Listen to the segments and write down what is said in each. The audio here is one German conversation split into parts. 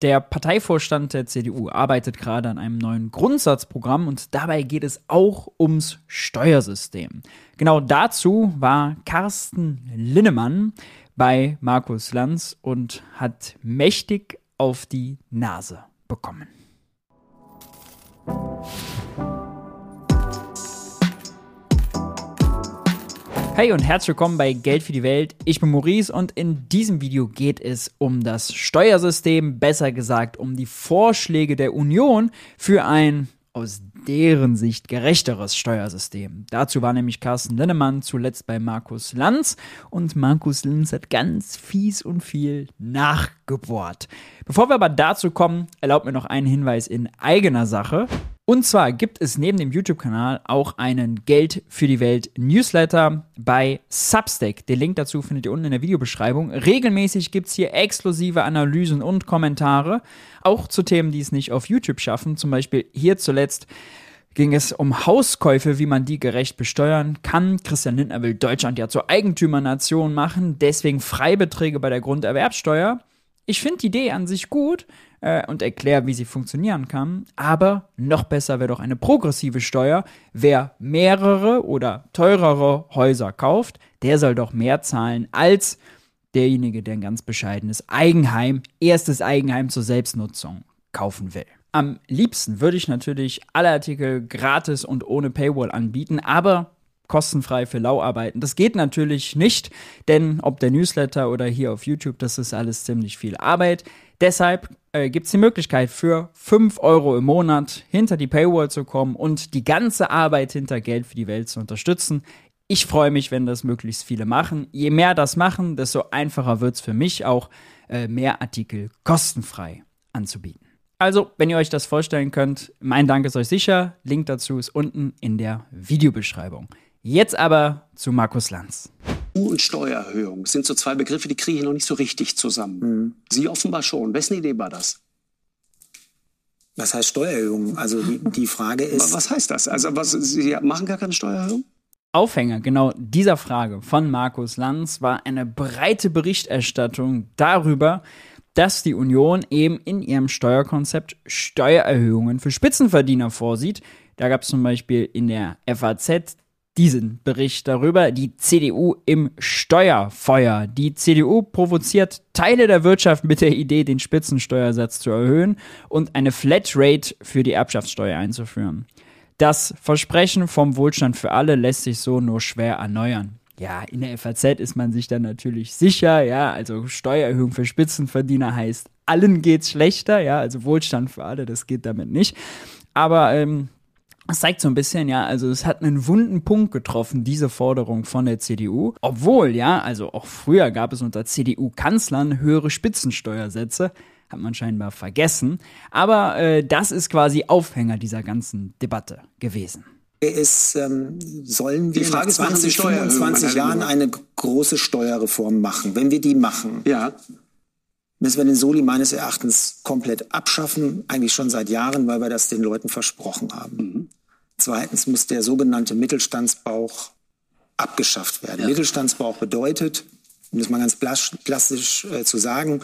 Der Parteivorstand der CDU arbeitet gerade an einem neuen Grundsatzprogramm und dabei geht es auch ums Steuersystem. Genau dazu war Carsten Linnemann bei Markus Lanz und hat mächtig auf die Nase bekommen. Hey und herzlich willkommen bei Geld für die Welt. Ich bin Maurice und in diesem Video geht es um das Steuersystem, besser gesagt um die Vorschläge der Union für ein aus deren Sicht gerechteres Steuersystem. Dazu war nämlich Carsten Linnemann zuletzt bei Markus Lanz und Markus Lanz hat ganz fies und viel nachgebohrt. Bevor wir aber dazu kommen, erlaubt mir noch einen Hinweis in eigener Sache. Und zwar gibt es neben dem YouTube-Kanal auch einen Geld für die Welt Newsletter bei Substack. Den Link dazu findet ihr unten in der Videobeschreibung. Regelmäßig gibt es hier exklusive Analysen und Kommentare, auch zu Themen, die es nicht auf YouTube schaffen. Zum Beispiel hier zuletzt ging es um Hauskäufe, wie man die gerecht besteuern kann. Christian Lindner will Deutschland ja zur Eigentümernation machen, deswegen Freibeträge bei der Grunderwerbsteuer. Ich finde die Idee an sich gut, äh, und erkläre, wie sie funktionieren kann. Aber noch besser wäre doch eine progressive Steuer. Wer mehrere oder teurere Häuser kauft, der soll doch mehr zahlen als derjenige, der ein ganz bescheidenes Eigenheim, erstes Eigenheim zur Selbstnutzung kaufen will. Am liebsten würde ich natürlich alle Artikel gratis und ohne Paywall anbieten, aber kostenfrei für Lau arbeiten. Das geht natürlich nicht, denn ob der Newsletter oder hier auf YouTube, das ist alles ziemlich viel Arbeit. Deshalb äh, gibt es die Möglichkeit für 5 Euro im Monat hinter die Paywall zu kommen und die ganze Arbeit hinter Geld für die Welt zu unterstützen. Ich freue mich, wenn das möglichst viele machen. Je mehr das machen, desto einfacher wird es für mich auch, äh, mehr Artikel kostenfrei anzubieten. Also, wenn ihr euch das vorstellen könnt, mein Dank ist euch sicher. Link dazu ist unten in der Videobeschreibung. Jetzt aber zu Markus Lanz. Und Steuererhöhung sind so zwei Begriffe, die kriege ich noch nicht so richtig zusammen. Mhm. Sie offenbar schon. Wessen Idee war das? Was heißt Steuererhöhung? Also die, die Frage ist. Was heißt das? Also was, Sie machen gar keine Steuererhöhung? Aufhänger genau dieser Frage von Markus Lanz war eine breite Berichterstattung darüber, dass die Union eben in ihrem Steuerkonzept Steuererhöhungen für Spitzenverdiener vorsieht. Da gab es zum Beispiel in der FAZ diesen Bericht darüber. Die CDU im Steuerfeuer. Die CDU provoziert Teile der Wirtschaft mit der Idee, den Spitzensteuersatz zu erhöhen und eine Flatrate für die Erbschaftssteuer einzuführen. Das Versprechen vom Wohlstand für alle lässt sich so nur schwer erneuern. Ja, in der FAZ ist man sich dann natürlich sicher, ja, also Steuererhöhung für Spitzenverdiener heißt, allen geht's schlechter, ja, also Wohlstand für alle, das geht damit nicht. Aber ähm, das zeigt so ein bisschen, ja, also es hat einen wunden Punkt getroffen, diese Forderung von der CDU. Obwohl, ja, also auch früher gab es unter CDU-Kanzlern höhere Spitzensteuersätze, hat man scheinbar vergessen. Aber äh, das ist quasi Aufhänger dieser ganzen Debatte gewesen. Ist, ähm, sollen wir nach 20, 25 Jahren eine große Steuerreform machen? Wenn wir die machen, ja. müssen wir den Soli meines Erachtens komplett abschaffen, eigentlich schon seit Jahren, weil wir das den Leuten versprochen haben. Mhm. Zweitens muss der sogenannte Mittelstandsbauch abgeschafft werden. Ja. Mittelstandsbauch bedeutet, um das mal ganz plastisch äh, zu sagen,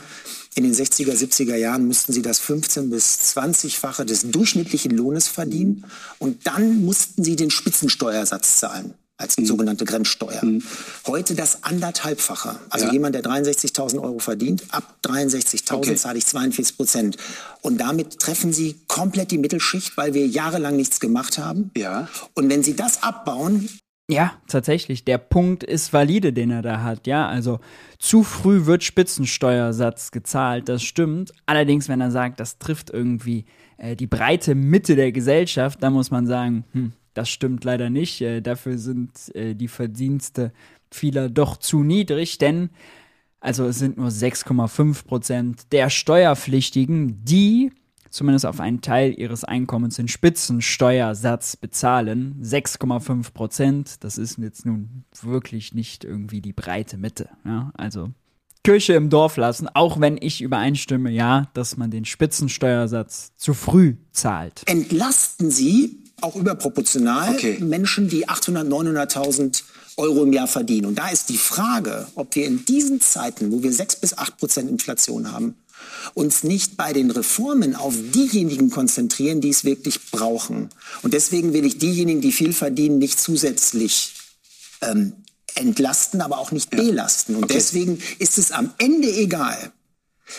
in den 60er, 70er Jahren müssten sie das 15 bis 20-fache des durchschnittlichen Lohnes verdienen und dann mussten sie den Spitzensteuersatz zahlen als mhm. sogenannte Grenzsteuer. Mhm. Heute das anderthalbfache. Also ja. jemand, der 63.000 Euro verdient, ab 63.000 okay. zahle ich 42 Prozent. Und damit treffen Sie komplett die Mittelschicht, weil wir jahrelang nichts gemacht haben. Ja. Und wenn Sie das abbauen, ja, tatsächlich. Der Punkt ist valide, den er da hat. Ja, also zu früh wird Spitzensteuersatz gezahlt, das stimmt. Allerdings, wenn er sagt, das trifft irgendwie äh, die breite Mitte der Gesellschaft, dann muss man sagen, hm, das stimmt leider nicht. Äh, dafür sind äh, die Verdienste vieler doch zu niedrig, denn also es sind nur 6,5 Prozent der Steuerpflichtigen, die zumindest auf einen Teil ihres Einkommens den Spitzensteuersatz bezahlen. 6,5 Prozent, das ist jetzt nun wirklich nicht irgendwie die breite Mitte. Ja? Also Kirche im Dorf lassen, auch wenn ich übereinstimme, ja, dass man den Spitzensteuersatz zu früh zahlt. Entlasten Sie auch überproportional okay. Menschen, die 800, 900.000 Euro im Jahr verdienen. Und da ist die Frage, ob wir in diesen Zeiten, wo wir 6 bis 8 Prozent Inflation haben, uns nicht bei den Reformen auf diejenigen konzentrieren, die es wirklich brauchen. Und deswegen will ich diejenigen, die viel verdienen, nicht zusätzlich ähm, entlasten, aber auch nicht belasten. Und okay. deswegen ist es am Ende egal,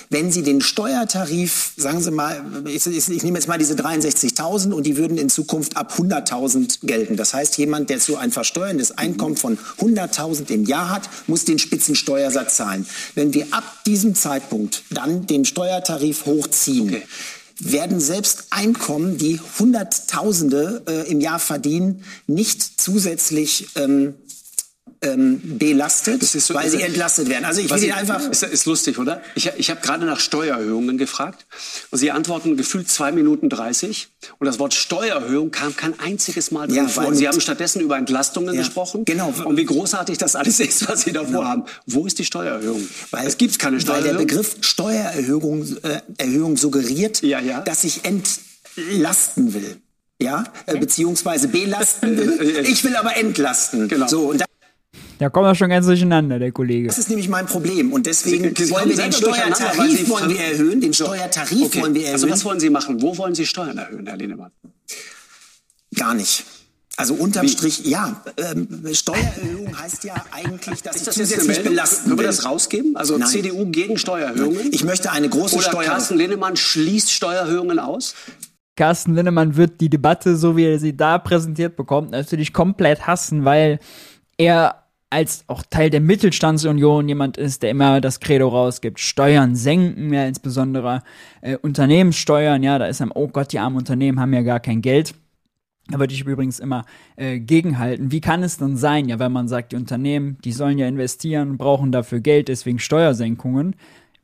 wenn Sie den Steuertarif, sagen Sie mal, ich, ich, nehme jetzt mal diese 63.000 und die würden in Zukunft ab 100.000 gelten. Das heißt, jemand, der so ein versteuerndes Einkommen von 100.000 im Jahr hat, muss den Spitzensteuersatz zahlen. Wenn wir ab diesem Zeitpunkt dann den Steuertarif hochziehen, okay werden selbst Einkommen, die Hunderttausende äh, im Jahr verdienen, nicht zusätzlich ähm, ähm, belastet, so, weil sie entlastet werden. Also ich will ich, einfach. Ist, ist, lustig, oder? Ich, ich habe gerade nach Steuererhöhungen gefragt und Sie antworten gefühlt zwei Minuten dreißig und das Wort Steuererhöhung kam kein einziges Mal drin ja, vor. Und Sie haben stattdessen über Entlastungen ja, gesprochen. Genau. Und wie großartig das alles ist, was Sie davor genau. haben. Wo ist die Steuererhöhung? Weil, es gibt keine Steuererhöhung. Weil der Begriff Steuererhöhung äh, Erhöhung suggeriert, ja, ja. dass ich entlasten will ja, äh, beziehungsweise belasten will. Äh, äh, ich will aber entlasten. Genau. So, und da kommt er schon ganz durcheinander, der Kollege. Das ist nämlich mein Problem. Und deswegen Sie, Sie wollen wir den Steuertarif wollen wir erhöhen. Den Steuertarif okay. wollen wir erhöhen. Also was wollen Sie machen? Wo wollen Sie Steuern erhöhen, Herr Lehnemann? Gar nicht. Also unterm Wie? Strich, ja, ähm, Steuererhöhung heißt ja eigentlich, dass ist das ich zusätzlich belasten Können wir das rausgeben? Also Nein. CDU gegen Steuererhöhungen? Ich möchte eine große Oder Steuer... Carsten Linnemann schließt Steuererhöhungen aus? Carsten Linnemann wird die Debatte, so wie er sie da präsentiert bekommt, natürlich komplett hassen, weil er als auch Teil der Mittelstandsunion jemand ist, der immer das Credo rausgibt, Steuern senken, ja, insbesondere äh, Unternehmenssteuern, ja, da ist einem, oh Gott, die armen Unternehmen haben ja gar kein Geld. Da würde ich übrigens immer äh, gegenhalten. Wie kann es denn sein, ja, wenn man sagt, die Unternehmen, die sollen ja investieren, brauchen dafür Geld, deswegen Steuersenkungen.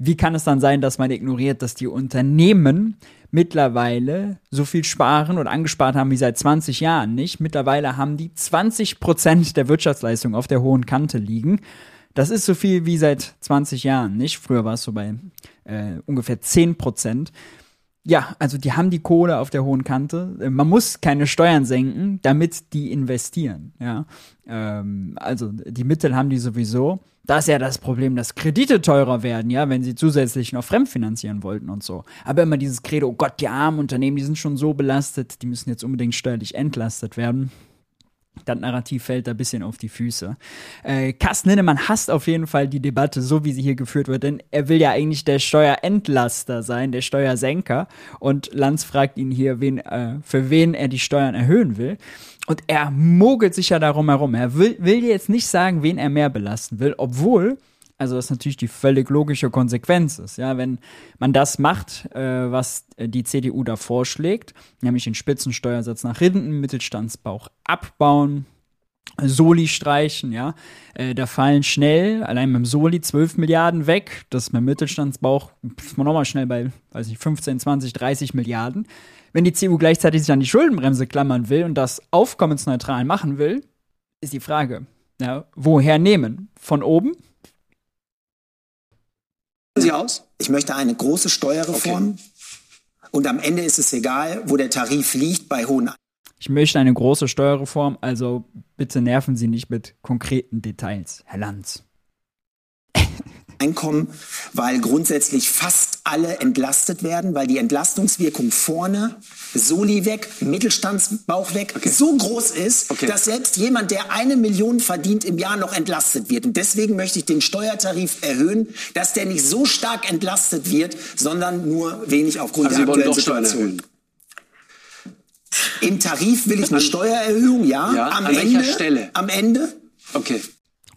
Wie kann es dann sein, dass man ignoriert, dass die Unternehmen mittlerweile so viel sparen und angespart haben wie seit 20 Jahren nicht. Mittlerweile haben die 20 Prozent der Wirtschaftsleistung auf der hohen Kante liegen. Das ist so viel wie seit 20 Jahren nicht. Früher war es so bei äh, ungefähr 10 Prozent. Ja, also die haben die Kohle auf der hohen Kante. Man muss keine Steuern senken, damit die investieren. Ja, ähm, also die Mittel haben die sowieso. Da ist ja das Problem, dass Kredite teurer werden, ja, wenn sie zusätzlich noch fremdfinanzieren wollten und so. Aber immer dieses Credo, oh Gott, die armen Unternehmen, die sind schon so belastet, die müssen jetzt unbedingt steuerlich entlastet werden. Das Narrativ fällt da ein bisschen auf die Füße. Äh, Carsten Linnemann hasst auf jeden Fall die Debatte, so wie sie hier geführt wird, denn er will ja eigentlich der Steuerentlaster sein, der Steuersenker. Und Lanz fragt ihn hier, wen, äh, für wen er die Steuern erhöhen will. Und er mogelt sich ja darum herum. Er will, will jetzt nicht sagen, wen er mehr belasten will, obwohl, also das natürlich die völlig logische Konsequenz ist, ja, wenn man das macht, äh, was die CDU da vorschlägt, nämlich den Spitzensteuersatz nach hinten, Mittelstandsbauch abbauen, Soli streichen, ja, äh, da fallen schnell, allein mit dem Soli 12 Milliarden weg, das ist beim Mittelstandsbauch, ist man nochmal schnell bei, weiß ich, 15, 20, 30 Milliarden. Wenn die CDU gleichzeitig sich an die Schuldenbremse klammern will und das aufkommensneutral machen will, ist die Frage, ja, woher nehmen? Von oben? Sie aus? Ich möchte eine große Steuerreform. Okay. Und am Ende ist es egal, wo der Tarif liegt bei hohen. Ich möchte eine große Steuerreform, also bitte nerven Sie nicht mit konkreten Details, Herr Lanz. Einkommen, weil grundsätzlich fast alle entlastet werden, weil die Entlastungswirkung vorne, Soli weg, Mittelstandsbauch weg, okay. so groß ist, okay. dass selbst jemand, der eine Million verdient im Jahr, noch entlastet wird. Und deswegen möchte ich den Steuertarif erhöhen, dass der nicht so stark entlastet wird, sondern nur wenig aufgrund also der aktuellen Situation. Im Tarif will ich eine Steuererhöhung, ja. ja am an Ende, Stelle? Am Ende. Okay.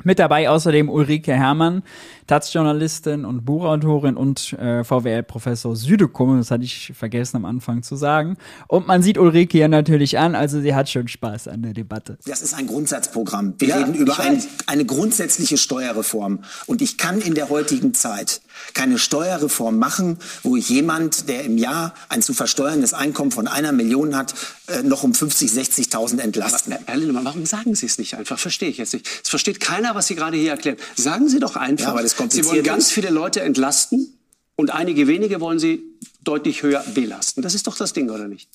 Mit dabei außerdem Ulrike Herrmann, Taz-Journalistin und Buchautorin und äh, VWL-Professor Südekum, das hatte ich vergessen am Anfang zu sagen. Und man sieht Ulrike ja natürlich an, also sie hat schon Spaß an der Debatte. Das ist ein Grundsatzprogramm. Wir ja, reden über ein, eine grundsätzliche Steuerreform. Und ich kann in der heutigen Zeit keine Steuerreform machen, wo jemand, der im Jahr ein zu versteuerndes Einkommen von einer Million hat, äh, noch um 50, 60.000 entlasten. Aber, Herr Lindemann, warum sagen Sie es nicht einfach? Verstehe ich jetzt nicht. Es versteht keiner, was Sie gerade hier erklären. Sagen Sie doch einfach. Ja, Sie wollen ganz viele Leute entlasten und einige wenige wollen Sie deutlich höher belasten. Das ist doch das Ding, oder nicht?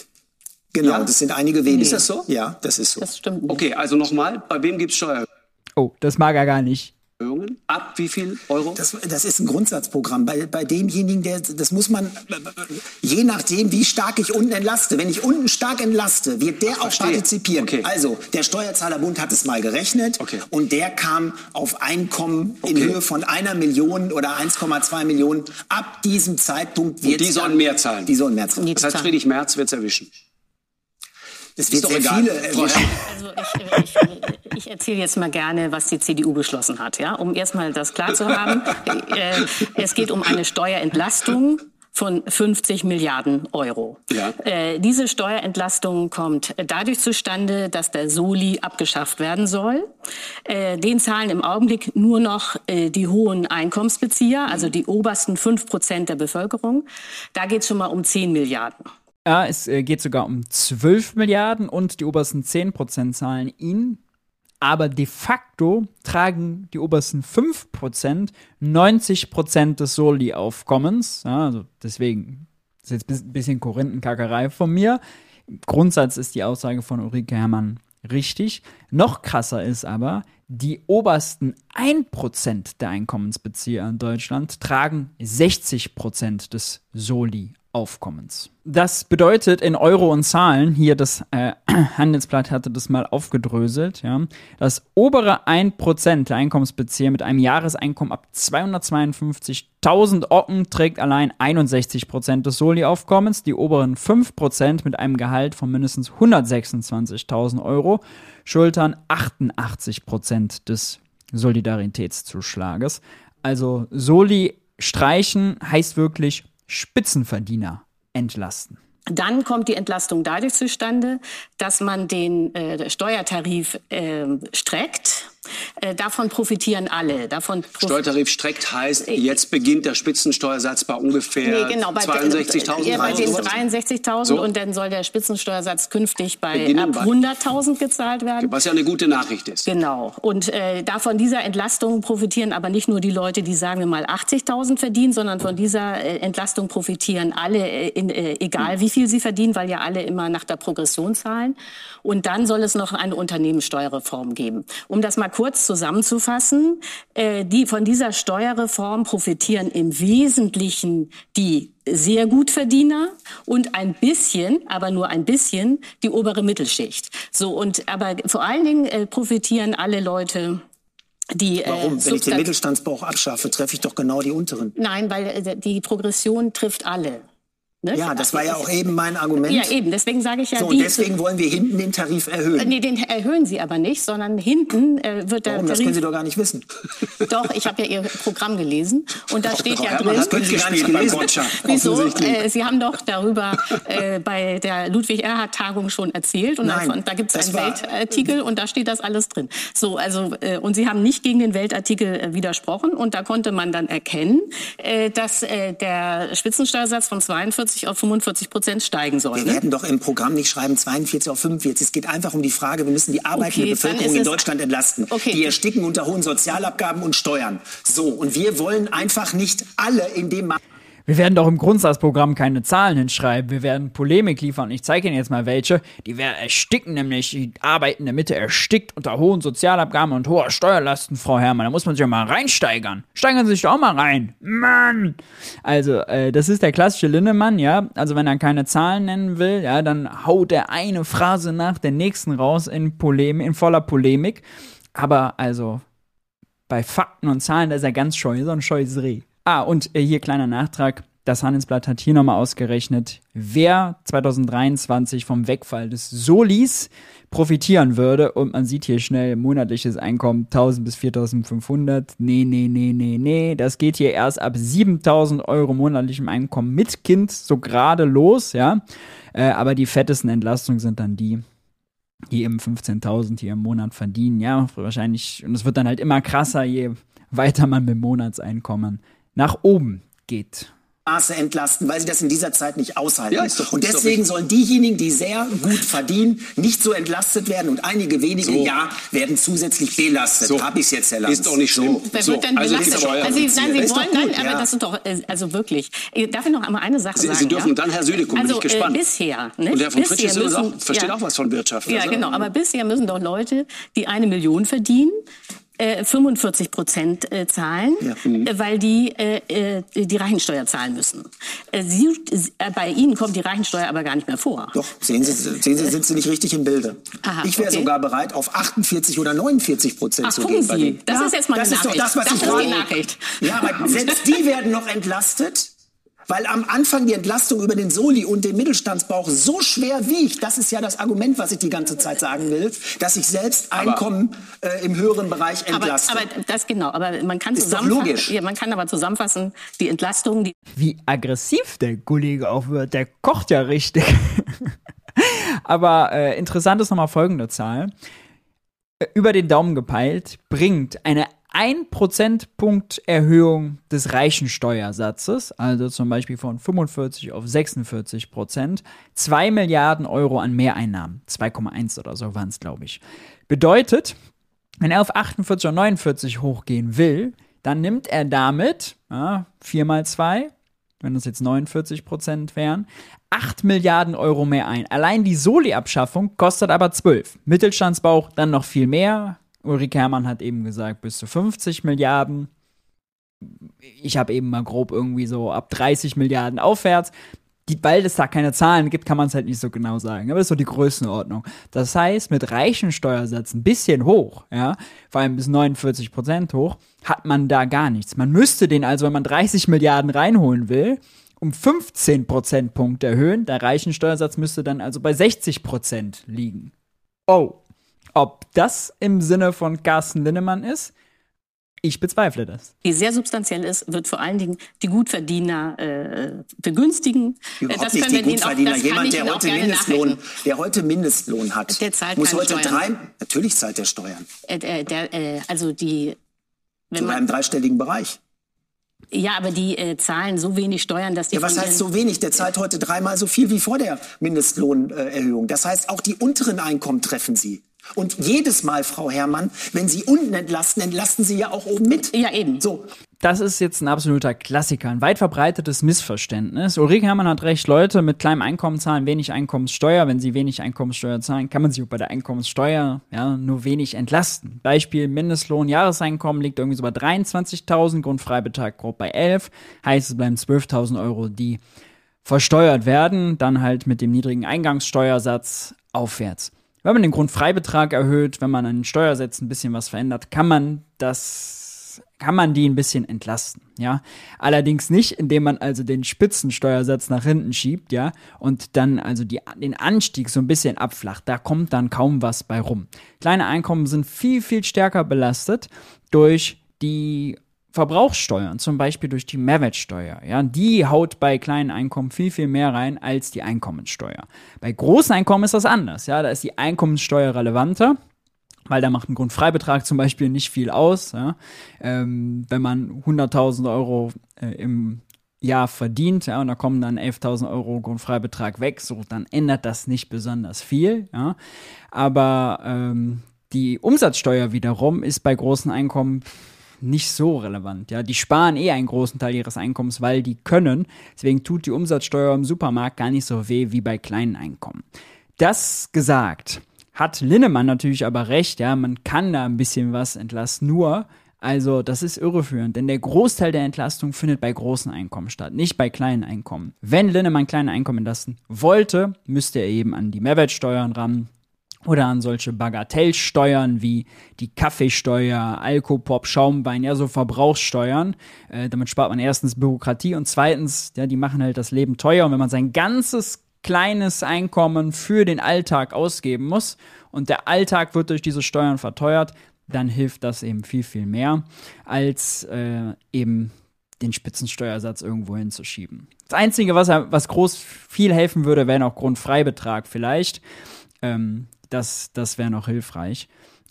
Genau, ja? das sind einige wenige. Ist das so? Ja, das ist so. Das stimmt. Nicht. Okay, also nochmal, bei wem gibt es Steuer? Oh, das mag er gar nicht. Ab wie viel Euro? Das, das, ist ein Grundsatzprogramm. Bei, bei demjenigen, der, das muss man, je nachdem, wie stark ich unten entlaste. Wenn ich unten stark entlaste, wird der Ach, auch partizipieren. Okay. Also, der Steuerzahlerbund hat es mal gerechnet okay. und der kam auf Einkommen okay. in Höhe von einer Million oder 1,2 Millionen. Ab diesem Zeitpunkt wird und Die sollen mehr zahlen. Die sollen mehr zahlen. Das heißt, Friedrich Merz wird es erwischen. Das wird sehr egal. viele erwischen. Also ich, ich, ich erzähle jetzt mal gerne, was die CDU beschlossen hat, ja, um erstmal das klar zu haben. Äh, es geht um eine Steuerentlastung von 50 Milliarden Euro. Ja. Äh, diese Steuerentlastung kommt dadurch zustande, dass der Soli abgeschafft werden soll. Äh, den zahlen im Augenblick nur noch äh, die hohen Einkommensbezieher, also die obersten 5 Prozent der Bevölkerung. Da geht es schon mal um 10 Milliarden. Ja, es äh, geht sogar um 12 Milliarden und die obersten 10% zahlen ihn. Aber de facto tragen die obersten 5% 90% des Soli-Aufkommens. Ja, also deswegen ist jetzt ein bisschen Korinthenkackerei von mir. Grundsatz ist die Aussage von Ulrike Herrmann richtig. Noch krasser ist aber, die obersten 1% der Einkommensbezieher in Deutschland tragen 60% des Soli Aufkommens. Das bedeutet in Euro und Zahlen, hier das äh, Handelsblatt hatte das mal aufgedröselt, ja, das obere 1% der Einkommensbezieher mit einem Jahreseinkommen ab 252.000 Ocken trägt allein 61% des Soli-Aufkommens, die oberen 5% mit einem Gehalt von mindestens 126.000 Euro schultern 88% des Solidaritätszuschlages. Also Soli streichen heißt wirklich Spitzenverdiener entlasten. Dann kommt die Entlastung dadurch zustande, dass man den äh, Steuertarif äh, streckt äh, davon profitieren alle. Davon prof Steuertarif streckt heißt, äh, jetzt beginnt der Spitzensteuersatz bei ungefähr nee, genau, 62.000 Ja, bei den 63.000 so. und dann soll der Spitzensteuersatz künftig bei beginnen ab 100.000 gezahlt werden. Was ja eine gute Nachricht ist. Genau. Und äh, davon dieser Entlastung profitieren aber nicht nur die Leute, die sagen wir mal 80.000 verdienen, sondern von dieser äh, Entlastung profitieren alle, äh, in, egal wie viel sie verdienen, weil ja alle immer nach der Progression zahlen. Und dann soll es noch eine Unternehmenssteuerreform geben. Um das mal kurz zusammenzufassen, äh, die von dieser Steuerreform profitieren im Wesentlichen die sehr gut Verdiener und ein bisschen, aber nur ein bisschen, die obere Mittelschicht. So und aber vor allen Dingen äh, profitieren alle Leute die, äh, Warum? Äh, Wenn ich den Mittelstandsbauch abschaffe, treffe ich doch genau die unteren. Nein, weil äh, die Progression trifft alle. Ne? Ja, das war ja auch eben mein Argument. Ja, eben. Deswegen sage ich ja. So, und deswegen wollen wir hinten den Tarif erhöhen. Nee, den erhöhen Sie aber nicht, sondern hinten äh, wird der Warum? Tarif. Das können Sie doch gar nicht wissen. Doch, ich habe ja Ihr Programm gelesen und da steht ja drin. Das können Sie gar nicht gelesen. Wieso? Äh, Sie haben doch darüber äh, bei der Ludwig Erhard Tagung schon erzählt und, Nein, dann, da gibt es einen Weltartikel und da steht das alles drin. So, also äh, und Sie haben nicht gegen den Weltartikel äh, widersprochen und da konnte man dann erkennen, äh, dass äh, der Spitzensteuersatz von 42 45 auf 45 Prozent steigen soll. Wir ne? werden doch im Programm nicht schreiben 42 auf 45. Es geht einfach um die Frage, wir müssen die arbeitende okay, Bevölkerung in Deutschland entlasten. Okay. Die ersticken unter hohen Sozialabgaben und Steuern. So, und wir wollen einfach nicht alle in dem Maß wir werden doch im Grundsatzprogramm keine Zahlen hinschreiben. Wir werden Polemik liefern. Ich zeige Ihnen jetzt mal welche. Die werden ersticken, nämlich die Arbeit in der Mitte erstickt unter hohen Sozialabgaben und hoher Steuerlasten, Frau Herrmann. Da muss man sich ja mal reinsteigern. Steigern Sie sich doch auch mal rein. Mann! Also, äh, das ist der klassische Linnemann, ja. Also, wenn er keine Zahlen nennen will, ja, dann haut er eine Phrase nach der nächsten raus in Polemik, in voller Polemik. Aber, also, bei Fakten und Zahlen, da ist er ganz scheu, so ein scheues Reh. Ah, und äh, hier kleiner Nachtrag. Das Handelsblatt hat hier nochmal ausgerechnet, wer 2023 vom Wegfall des Solis profitieren würde. Und man sieht hier schnell monatliches Einkommen 1000 bis 4500. Nee, nee, nee, nee, nee. Das geht hier erst ab 7000 Euro monatlichem Einkommen mit Kind so gerade los, ja. Äh, aber die fettesten Entlastungen sind dann die, die eben 15.000 hier im Monat verdienen. Ja, wahrscheinlich. Und es wird dann halt immer krasser, je weiter man mit Monatseinkommen nach oben geht. Maße entlasten, weil sie das in dieser Zeit nicht aushalten. Ja, doch, und deswegen sollen diejenigen, die sehr gut verdienen, nicht so entlastet werden und einige wenige, so. ja, werden zusätzlich belastet. So. Habe ich es jetzt erlassen. Ist doch nicht schlimm. So. Wer wird denn also belastet? Also, Sie, nein, Sie wollen, nein, aber ja. das ist doch, äh, also wirklich. Äh, darf ich noch einmal eine Sache Sie, sagen? Sie dürfen ja? dann, Herr Südekum, also, bin ich gespannt. Äh, bisher. Ne? Und Herr von Fritsch auch, versteht ja. auch was von Wirtschaft. Ja, also. genau. Aber bisher müssen doch Leute, die eine Million verdienen, äh, 45 Prozent äh, zahlen, ja. mhm. äh, weil die äh, äh, die Reichensteuer zahlen müssen. Äh, Sie, äh, bei Ihnen kommt die Reichensteuer aber gar nicht mehr vor. Doch, sehen Sie, sehen Sie sind Sie nicht richtig im Bilde. Aha, ich wäre okay. sogar bereit, auf 48 oder 49 Prozent zu gehen. Sie. Das ja, ist jetzt mal das eine Nachricht. Ist doch das, was das ich ist die Nachricht. Ja, aber selbst die werden noch entlastet weil am Anfang die Entlastung über den Soli und den Mittelstandsbauch so schwer wiegt, das ist ja das Argument, was ich die ganze Zeit sagen will, dass ich selbst Einkommen äh, im höheren Bereich entlaste. Aber, aber, das genau, aber man kann zusammenfassen, ja, man kann aber zusammenfassen, die Entlastung, die Wie aggressiv der Kollege auch wird, der kocht ja richtig. aber äh, interessant ist nochmal folgende Zahl. Über den Daumen gepeilt bringt eine 1 Prozentpunkt Erhöhung des Reichensteuersatzes, also zum Beispiel von 45 auf 46 Prozent, 2 Milliarden Euro an Mehreinnahmen. 2,1 oder so waren es, glaube ich. Bedeutet, wenn er auf 48 oder 49 hochgehen will, dann nimmt er damit ja, 4 mal 2, wenn das jetzt 49 Prozent wären, 8 Milliarden Euro mehr ein. Allein die Soli-Abschaffung kostet aber 12. Mittelstandsbauch dann noch viel mehr, Ulrike Herrmann hat eben gesagt, bis zu 50 Milliarden. Ich habe eben mal grob irgendwie so ab 30 Milliarden aufwärts. Die, weil es da keine Zahlen gibt, kann man es halt nicht so genau sagen. Aber das ist so die Größenordnung. Das heißt, mit reichen Steuersätzen ein bisschen hoch, ja, vor allem bis 49 Prozent hoch, hat man da gar nichts. Man müsste den also, wenn man 30 Milliarden reinholen will, um 15 Prozentpunkte erhöhen. Der reichen Steuersatz müsste dann also bei 60 Prozent liegen. Oh, ob das im Sinne von Carsten Linnemann ist, ich bezweifle das. Die sehr substanziell ist, wird vor allen Dingen die Gutverdiener äh, begünstigen. Überhaupt das nicht die Gutverdiener. Auch, Jemand, der heute, Mindestlohn, der heute Mindestlohn hat, der zahlt muss heute Steuern. drei. Natürlich zahlt der Steuern. Äh, der, der, äh, also die. Wenn Zu einem dreistelligen Bereich. Ja, aber die äh, zahlen so wenig Steuern, dass die. Ja, was heißt so wenig? Der zahlt heute dreimal so viel wie vor der Mindestlohnerhöhung. Das heißt, auch die unteren Einkommen treffen sie. Und jedes Mal, Frau Herrmann, wenn Sie unten entlasten, entlasten Sie ja auch oben mit. Ja, eben. So. Das ist jetzt ein absoluter Klassiker, ein weit verbreitetes Missverständnis. Ulrike Herrmann hat recht, Leute mit kleinem Einkommen zahlen wenig Einkommenssteuer. Wenn sie wenig Einkommenssteuer zahlen, kann man sie auch bei der Einkommenssteuer ja, nur wenig entlasten. Beispiel Mindestlohn, Jahreseinkommen liegt irgendwie so bei 23.000, Grundfreibetrag grob bei 11, heißt es bleiben 12.000 Euro, die versteuert werden, dann halt mit dem niedrigen Eingangssteuersatz aufwärts. Wenn man den Grundfreibetrag erhöht, wenn man an den Steuersätzen ein bisschen was verändert, kann man das, kann man die ein bisschen entlasten, ja. Allerdings nicht, indem man also den Spitzensteuersatz nach hinten schiebt, ja, und dann also die, den Anstieg so ein bisschen abflacht. Da kommt dann kaum was bei rum. Kleine Einkommen sind viel, viel stärker belastet durch die Verbrauchssteuern, zum Beispiel durch die Mehrwertsteuer, ja, die haut bei kleinen Einkommen viel, viel mehr rein als die Einkommenssteuer. Bei großen Einkommen ist das anders, ja, da ist die Einkommenssteuer relevanter, weil da macht ein Grundfreibetrag zum Beispiel nicht viel aus. Ja. Ähm, wenn man 100.000 Euro äh, im Jahr verdient, ja, und da kommen dann 11.000 Euro Grundfreibetrag weg, so, dann ändert das nicht besonders viel, ja. Aber ähm, die Umsatzsteuer wiederum ist bei großen Einkommen nicht so relevant. Ja, die sparen eh einen großen Teil ihres Einkommens, weil die können. Deswegen tut die Umsatzsteuer im Supermarkt gar nicht so weh wie bei kleinen Einkommen. Das gesagt, hat Linnemann natürlich aber recht. Ja, man kann da ein bisschen was entlasten. Nur also, das ist irreführend, denn der Großteil der Entlastung findet bei großen Einkommen statt, nicht bei kleinen Einkommen. Wenn Linnemann kleine Einkommen entlasten wollte, müsste er eben an die Mehrwertsteuern ran, oder an solche Bagatellsteuern wie die Kaffeesteuer, Alkopop, Schaumwein, ja, so Verbrauchssteuern. Äh, damit spart man erstens Bürokratie und zweitens, ja, die machen halt das Leben teuer. Und wenn man sein ganzes kleines Einkommen für den Alltag ausgeben muss und der Alltag wird durch diese Steuern verteuert, dann hilft das eben viel, viel mehr, als äh, eben den Spitzensteuersatz irgendwo hinzuschieben. Das Einzige, was, was groß viel helfen würde, wäre noch Grundfreibetrag vielleicht. Ähm, das, das wäre noch hilfreich.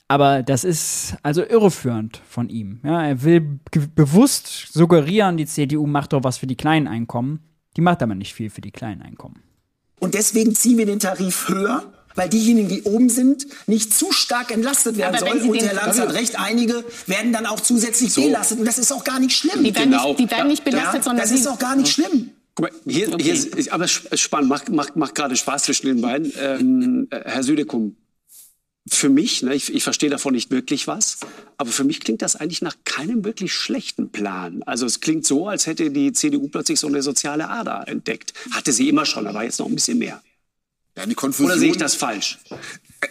Aber das ist also irreführend von ihm. Ja, er will bewusst suggerieren, die CDU macht doch was für die kleinen Einkommen. Die macht aber nicht viel für die kleinen Einkommen. Und deswegen ziehen wir den Tarif höher, weil diejenigen, die oben sind, nicht zu stark entlastet werden sollen. Und Herr Lanz hat recht, einige werden dann auch zusätzlich so. belastet. Und das ist auch gar nicht schlimm. Die werden, genau. nicht, die werden nicht belastet, ja, sondern das ist auch gar nicht schlimm. Guck mal, hier, okay. hier ist, aber spannend, macht, macht, macht gerade Spaß zwischen den beiden. Ähm, Herr Südekum, für mich, ne, ich, ich verstehe davon nicht wirklich was, aber für mich klingt das eigentlich nach keinem wirklich schlechten Plan. Also es klingt so, als hätte die CDU plötzlich so eine soziale Ader entdeckt. Hatte sie immer schon, aber jetzt noch ein bisschen mehr. Ja, die Konfusion, Oder sehe ich das falsch?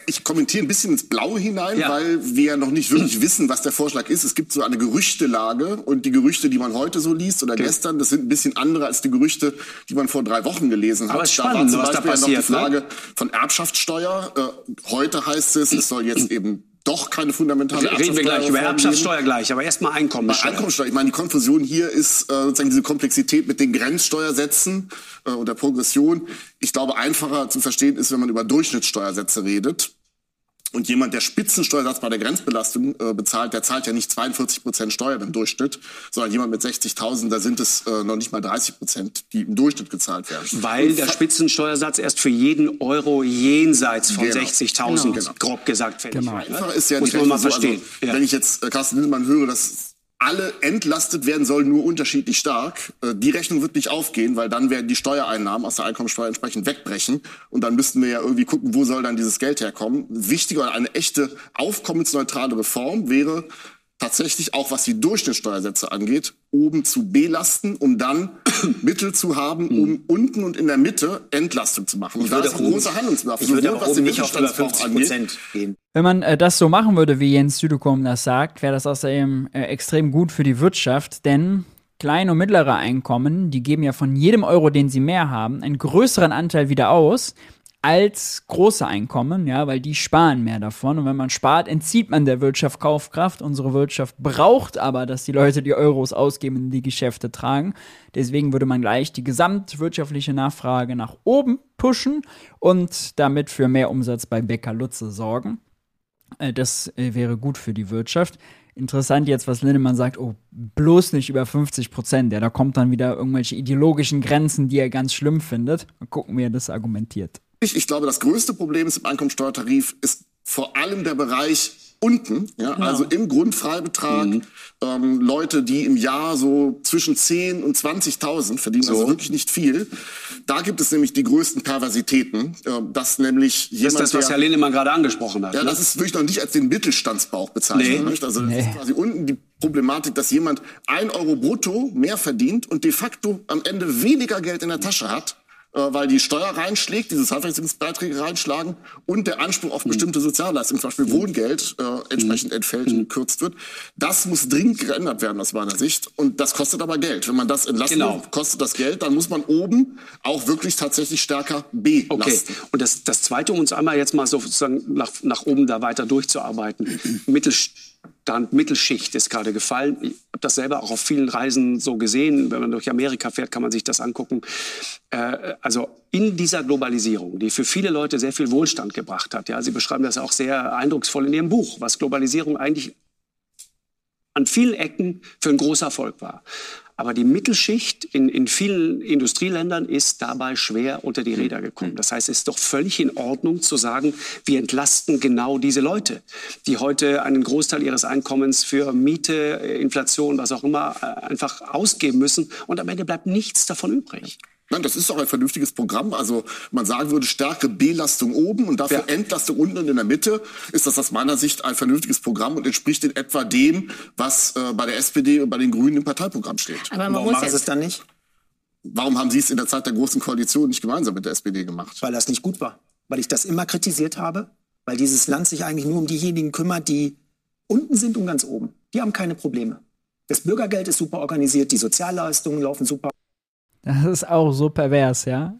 Ich kommentiere ein bisschen ins Blaue hinein, ja. weil wir ja noch nicht wirklich wissen, was der Vorschlag ist. Es gibt so eine Gerüchtelage und die Gerüchte, die man heute so liest oder okay. gestern, das sind ein bisschen andere als die Gerüchte, die man vor drei Wochen gelesen hat. Aber spannend, da war zum Beispiel was da passiert, noch die ne? Frage ne? von Erbschaftssteuer. Äh, heute heißt es, es soll jetzt eben doch keine fundamentale Reden wir gleich über Erbschaftssteuer gleich, aber erstmal Einkommensteuer. Einkommensteuer. Ich meine, die Konfusion hier ist äh, sozusagen diese Komplexität mit den Grenzsteuersätzen äh, und der Progression. Ich glaube, einfacher zu verstehen ist, wenn man über Durchschnittssteuersätze redet. Und jemand, der Spitzensteuersatz bei der Grenzbelastung äh, bezahlt, der zahlt ja nicht 42 Prozent Steuern im Durchschnitt, sondern jemand mit 60.000, da sind es äh, noch nicht mal 30 Prozent, die im Durchschnitt gezahlt werden. Weil der Spitzensteuersatz erst für jeden Euro jenseits von genau. 60.000 genau. grob gesagt fällig genau. wird. Ne? Einfach ist ja Muss man mal verstehen. So, also, ja. Wenn ich jetzt äh, Carsten Lindemann höre, dass alle entlastet werden sollen, nur unterschiedlich stark. Äh, die Rechnung wird nicht aufgehen, weil dann werden die Steuereinnahmen aus der Einkommensteuer entsprechend wegbrechen. Und dann müssten wir ja irgendwie gucken, wo soll dann dieses Geld herkommen. Wichtiger, eine echte aufkommensneutrale Reform wäre, tatsächlich auch was die Durchschnittssteuersätze angeht, oben zu belasten, um dann Mittel zu haben, um mhm. unten und in der Mitte Entlastung zu machen. Und da ist ein großer Handlungsbedarf. Ich würde auch oben nicht auf 50 Prozent gehen. Wenn man äh, das so machen würde, wie Jens Südekom das sagt, wäre das außerdem äh, extrem gut für die Wirtschaft, denn kleine und mittlere Einkommen, die geben ja von jedem Euro, den sie mehr haben, einen größeren Anteil wieder aus als große Einkommen, ja, weil die sparen mehr davon. Und wenn man spart, entzieht man der Wirtschaft Kaufkraft. Unsere Wirtschaft braucht aber, dass die Leute die Euros ausgeben und die Geschäfte tragen. Deswegen würde man gleich die gesamtwirtschaftliche Nachfrage nach oben pushen und damit für mehr Umsatz bei Bäcker Lutze sorgen. Äh, das äh, wäre gut für die Wirtschaft. Interessant jetzt, was Lindemann sagt, oh, bloß nicht über 50 Prozent. Ja, da kommt dann wieder irgendwelche ideologischen Grenzen, die er ganz schlimm findet. Mal gucken, wie er das argumentiert. Ich glaube, das größte Problem ist im Einkommensteuertarif ist vor allem der Bereich unten, ja, genau. also im Grundfreibetrag, mhm. ähm, Leute, die im Jahr so zwischen 10 und 20.000 verdienen, also so. also wirklich nicht viel. Da gibt es nämlich die größten Perversitäten, äh, dass nämlich jemand, Das ist das, was Herr Lindemann gerade angesprochen hat. Ja, ne? das ist wirklich noch nicht als den Mittelstandsbauch bezeichnet. Nee. Also nee. das ist quasi unten die Problematik, dass jemand ein Euro brutto mehr verdient und de facto am Ende weniger Geld in der Tasche hat, weil die Steuer reinschlägt, diese Sozialversicherungsbeiträge reinschlagen und der Anspruch auf mhm. bestimmte Sozialleistungen, zum Beispiel mhm. Wohngeld, äh, entsprechend mhm. entfällt und gekürzt wird. Das muss dringend geändert werden aus meiner Sicht und das kostet aber Geld. Wenn man das entlassen genau. will, kostet das Geld, dann muss man oben auch wirklich tatsächlich stärker belasten. Okay, und das, das Zweite, um uns einmal jetzt mal sozusagen nach, nach oben da weiter durchzuarbeiten, Mittelstand dann Mittelschicht ist gerade gefallen. Ich habe das selber auch auf vielen Reisen so gesehen. Wenn man durch Amerika fährt, kann man sich das angucken. Äh, also in dieser Globalisierung, die für viele Leute sehr viel Wohlstand gebracht hat. Ja, Sie beschreiben das auch sehr eindrucksvoll in Ihrem Buch, was Globalisierung eigentlich an vielen Ecken für ein großer Erfolg war. Aber die Mittelschicht in, in vielen Industrieländern ist dabei schwer unter die Räder gekommen. Das heißt, es ist doch völlig in Ordnung zu sagen, wir entlasten genau diese Leute, die heute einen Großteil ihres Einkommens für Miete, Inflation, was auch immer, äh, einfach ausgeben müssen. Und am Ende bleibt nichts davon übrig. Nein, das ist auch ein vernünftiges Programm. Also man sagen würde, stärke Belastung oben und dafür ja. Entlastung unten und in der Mitte. Ist das aus meiner Sicht ein vernünftiges Programm und entspricht in etwa dem, was äh, bei der SPD und bei den Grünen im Parteiprogramm steht. Aber man Warum machen Sie es dann nicht? Warum haben Sie es in der Zeit der Großen Koalition nicht gemeinsam mit der SPD gemacht? Weil das nicht gut war. Weil ich das immer kritisiert habe. Weil dieses Land sich eigentlich nur um diejenigen kümmert, die unten sind und ganz oben. Die haben keine Probleme. Das Bürgergeld ist super organisiert, die Sozialleistungen laufen super. Das ist auch so pervers, ja.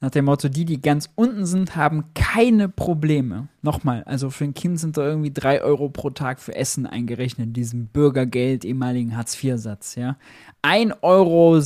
Nach dem Motto, die, die ganz unten sind, haben keine Probleme. Nochmal, also für ein Kind sind da irgendwie drei Euro pro Tag für Essen eingerechnet, in diesem Bürgergeld, ehemaligen Hartz-IV-Satz, ja. 1,60 Euro,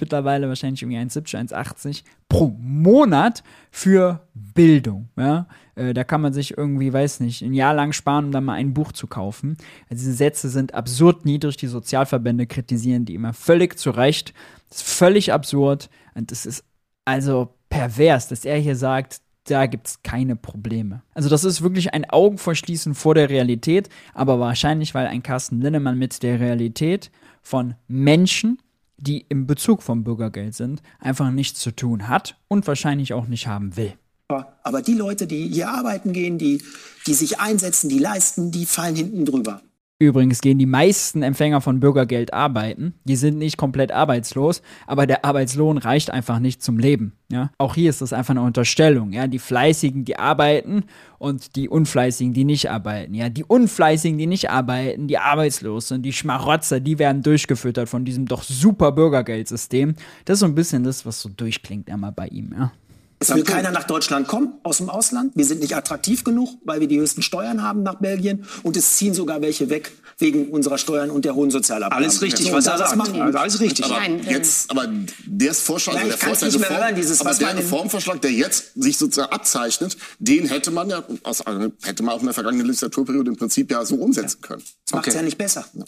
mittlerweile wahrscheinlich irgendwie 1,70, 1,80 pro Monat für Bildung, ja. Äh, da kann man sich irgendwie, weiß nicht, ein Jahr lang sparen, um dann mal ein Buch zu kaufen. Also diese Sätze sind absurd niedrig, die Sozialverbände kritisieren die immer völlig zu Recht. Das ist völlig absurd und es ist also pervers, dass er hier sagt, da gibt es keine Probleme. Also das ist wirklich ein Augenverschließen vor der Realität, aber wahrscheinlich, weil ein Carsten Linnemann mit der Realität von Menschen, die im Bezug vom Bürgergeld sind, einfach nichts zu tun hat und wahrscheinlich auch nicht haben will. Aber die Leute, die hier arbeiten gehen, die, die sich einsetzen, die leisten, die fallen hinten drüber. Übrigens gehen die meisten Empfänger von Bürgergeld arbeiten. Die sind nicht komplett arbeitslos, aber der Arbeitslohn reicht einfach nicht zum Leben. Ja? Auch hier ist das einfach eine Unterstellung. Ja? Die Fleißigen, die arbeiten und die Unfleißigen, die nicht arbeiten. Ja? Die Unfleißigen, die nicht arbeiten, die Arbeitslosen, die Schmarotzer, die werden durchgefüttert von diesem doch super Bürgergeldsystem. Das ist so ein bisschen das, was so durchklingt immer bei ihm. Ja? Es will keiner nach Deutschland kommen aus dem Ausland. Wir sind nicht attraktiv genug, weil wir die höchsten Steuern haben nach Belgien. Und es ziehen sogar welche weg wegen unserer Steuern und der hohen Sozialabgaben. Alles richtig, so, was er sagt. Machen. Also alles richtig. Aber jetzt, aber der Vorschlag, ja, der, Vorschlag der, Reform, hören, dieses, aber der Reformvorschlag, der jetzt sich sozusagen abzeichnet, den hätte man ja, aus, hätte man auch in der vergangenen Legislaturperiode im Prinzip ja so umsetzen können. Das macht es ja nicht besser. Ja.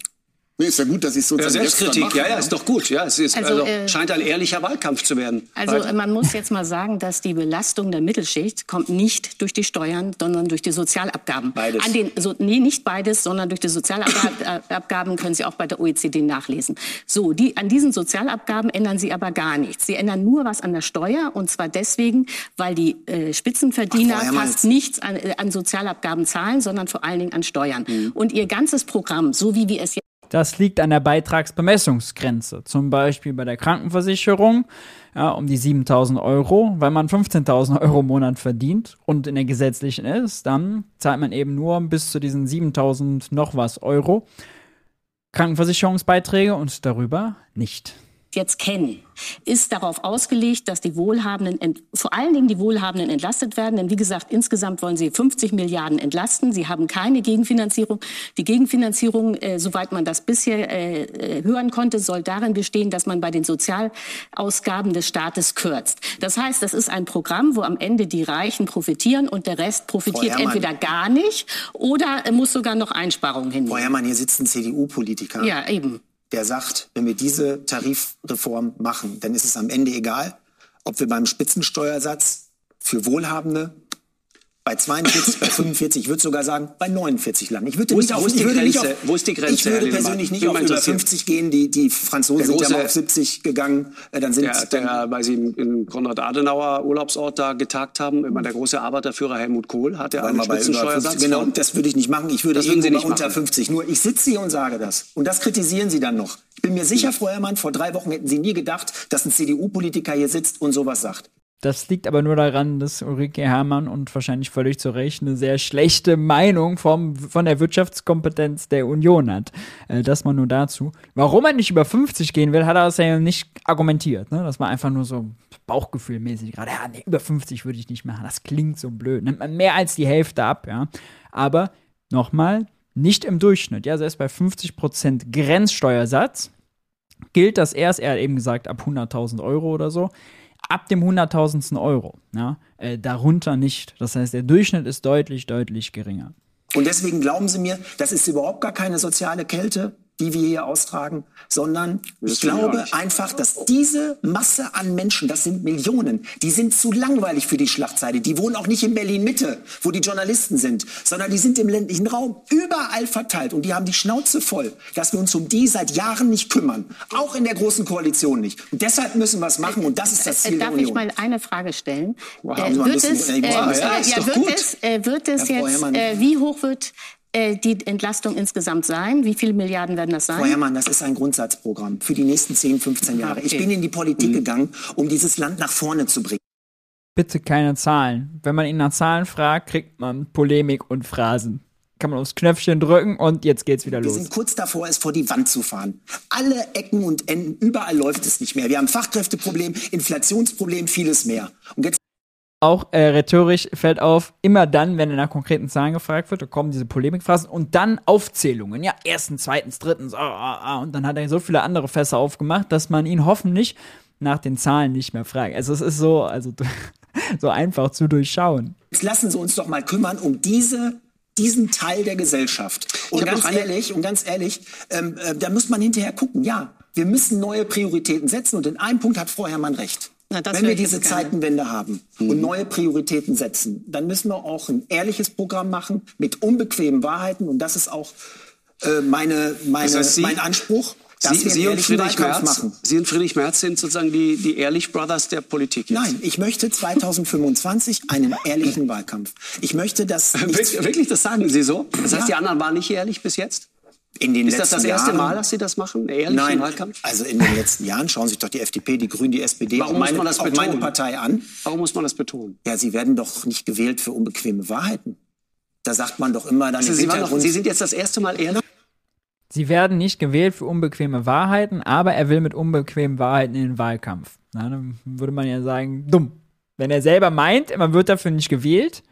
Nee, ist ja gut, dass ich so ja, Selbstkritik, ja, ja, ist doch gut. Ja, es ist, also, also äh, scheint ein ehrlicher Wahlkampf zu werden. Also Weiter. man muss jetzt mal sagen, dass die Belastung der Mittelschicht kommt nicht durch die Steuern, sondern durch die Sozialabgaben. Beides. An den, so, nee, nicht beides, sondern durch die Sozialabgaben können Sie auch bei der OECD nachlesen. So, die, an diesen Sozialabgaben ändern Sie aber gar nichts. Sie ändern nur was an der Steuer und zwar deswegen, weil die äh, Spitzenverdiener Ach, fast nichts an, äh, an, Sozialabgaben zahlen, sondern vor allen Dingen an Steuern. Mhm. Und Ihr ganzes Programm, so wie wir es jetzt das liegt an der Beitragsbemessungsgrenze, zum Beispiel bei der Krankenversicherung ja, um die 7000 Euro. Wenn man 15.000 Euro im Monat verdient und in der gesetzlichen ist, dann zahlt man eben nur bis zu diesen 7000 noch was Euro Krankenversicherungsbeiträge und darüber nicht jetzt kennen, ist darauf ausgelegt, dass die Wohlhabenden, vor allen Dingen die Wohlhabenden entlastet werden. Denn wie gesagt, insgesamt wollen sie 50 Milliarden entlasten. Sie haben keine Gegenfinanzierung. Die Gegenfinanzierung, äh, soweit man das bisher äh, äh, hören konnte, soll darin bestehen, dass man bei den Sozialausgaben des Staates kürzt. Das heißt, das ist ein Programm, wo am Ende die Reichen profitieren und der Rest profitiert entweder gar nicht oder muss sogar noch Einsparungen hinnehmen. Frau Herrmann, hier sitzt ein CDU-Politiker. Ja, eben der sagt, wenn wir diese Tarifreform machen, dann ist es am Ende egal, ob wir beim Spitzensteuersatz für Wohlhabende bei 42, bei 45, ich würde sogar sagen, bei 49 landen. Ich würde nicht auf, ich würde nicht auf, wo ist die Grenze? Ich würde persönlich nicht auf über 50 gehen. Die, die Franzosen große, sind ja mal auf 70 gegangen. Äh, dann sind der, der, weil sie im Konrad-Adenauer Urlaubsort da getagt haben, immer der große Arbeiterführer Helmut Kohl hat ja einen Spitzensteuersatz. Genau, das würde ich nicht machen. Ich würde das irgendwo bei unter 50. Nur ich sitze hier und sage das. Und das kritisieren Sie dann noch. Ich bin mir sicher, Frau Herrmann, vor drei Wochen hätten Sie nie gedacht, dass ein CDU-Politiker hier sitzt und sowas sagt. Das liegt aber nur daran, dass Ulrike Herrmann und wahrscheinlich völlig zu Recht eine sehr schlechte Meinung vom, von der Wirtschaftskompetenz der Union hat. Äh, das mal nur dazu. Warum er nicht über 50 gehen will, hat er ja nicht argumentiert. Ne? Das war einfach nur so Bauchgefühlmäßig gerade. Ja, nee, über 50 würde ich nicht machen. Das klingt so blöd. Nimmt man mehr als die Hälfte ab, ja. Aber nochmal, nicht im Durchschnitt. Ja, selbst bei 50% Grenzsteuersatz gilt das erst, er hat eben gesagt, ab 100.000 Euro oder so ab dem hunderttausendsten Euro. Ja, äh, darunter nicht. Das heißt, der Durchschnitt ist deutlich, deutlich geringer. Und deswegen glauben Sie mir, das ist überhaupt gar keine soziale Kälte die wir hier austragen, sondern ich glaube einfach, dass diese Masse an Menschen, das sind Millionen, die sind zu langweilig für die Schlachtseite. Die wohnen auch nicht in Berlin-Mitte, wo die Journalisten sind, sondern die sind im ländlichen Raum überall verteilt. Und die haben die Schnauze voll, dass wir uns um die seit Jahren nicht kümmern. Auch in der Großen Koalition nicht. Und deshalb müssen wir es machen. Und das ist das Ziel Darf der Union. Darf ich mal eine Frage stellen? Wow, äh, wird, es, äh, ja, ja, wird, es, äh, wird es jetzt, äh, wie hoch wird äh, die Entlastung insgesamt sein? Wie viele Milliarden werden das sein? Frau Herrmann, das ist ein Grundsatzprogramm für die nächsten 10, 15 Jahre. Okay. Ich bin in die Politik mhm. gegangen, um dieses Land nach vorne zu bringen. Bitte keine Zahlen. Wenn man ihn nach Zahlen fragt, kriegt man Polemik und Phrasen kann man aufs Knöpfchen drücken und jetzt geht's wieder los. Wir sind kurz davor, es vor die Wand zu fahren. Alle Ecken und Enden, überall läuft es nicht mehr. Wir haben Fachkräfteproblem, Inflationsproblem, vieles mehr. Und jetzt auch äh, rhetorisch fällt auf, immer dann, wenn er nach konkreten Zahlen gefragt wird, da kommen diese Polemikphrasen und dann Aufzählungen. Ja, erstens, zweitens, drittens, ah, ah, ah. und dann hat er so viele andere Fässer aufgemacht, dass man ihn hoffentlich nach den Zahlen nicht mehr fragt. Also es ist so, also so einfach zu durchschauen. Jetzt lassen Sie uns doch mal kümmern um diese diesen Teil der Gesellschaft. Und ganz ehrlich, und ganz ehrlich, ähm, äh, da muss man hinterher gucken. Ja, wir müssen neue Prioritäten setzen. Und in einem Punkt hat Frau Herrmann recht. Na, Wenn wir diese Zeitenwende haben mhm. und neue Prioritäten setzen, dann müssen wir auch ein ehrliches Programm machen mit unbequemen Wahrheiten. Und das ist auch äh, meine, meine, das heißt, mein Anspruch. dass Sie, wir Sie und Friedrich Merz, machen. Sie und Friedrich Merz sind sozusagen die, die Ehrlich Brothers der Politik. Jetzt. Nein, ich möchte 2025 einen ehrlichen Wahlkampf. Ich möchte das. Wirklich, das sagen Sie so? Das heißt, ja. die anderen waren nicht ehrlich bis jetzt? In den ist das das erste Jahren, Mal, dass Sie das machen? Ehrlichen Nein, Wahlkampf? also in den letzten Jahren schauen sich doch die FDP, die Grünen, die SPD Warum meine, muss man das meine Partei an. Warum muss man das betonen? Ja, sie werden doch nicht gewählt für unbequeme Wahrheiten. Da sagt man doch immer dann also Sie, doch, Sie sind jetzt das erste Mal ehrlich? Sie werden nicht gewählt für unbequeme Wahrheiten, aber er will mit unbequemen Wahrheiten in den Wahlkampf. Na, dann würde man ja sagen, dumm. Wenn er selber meint, man wird dafür nicht gewählt,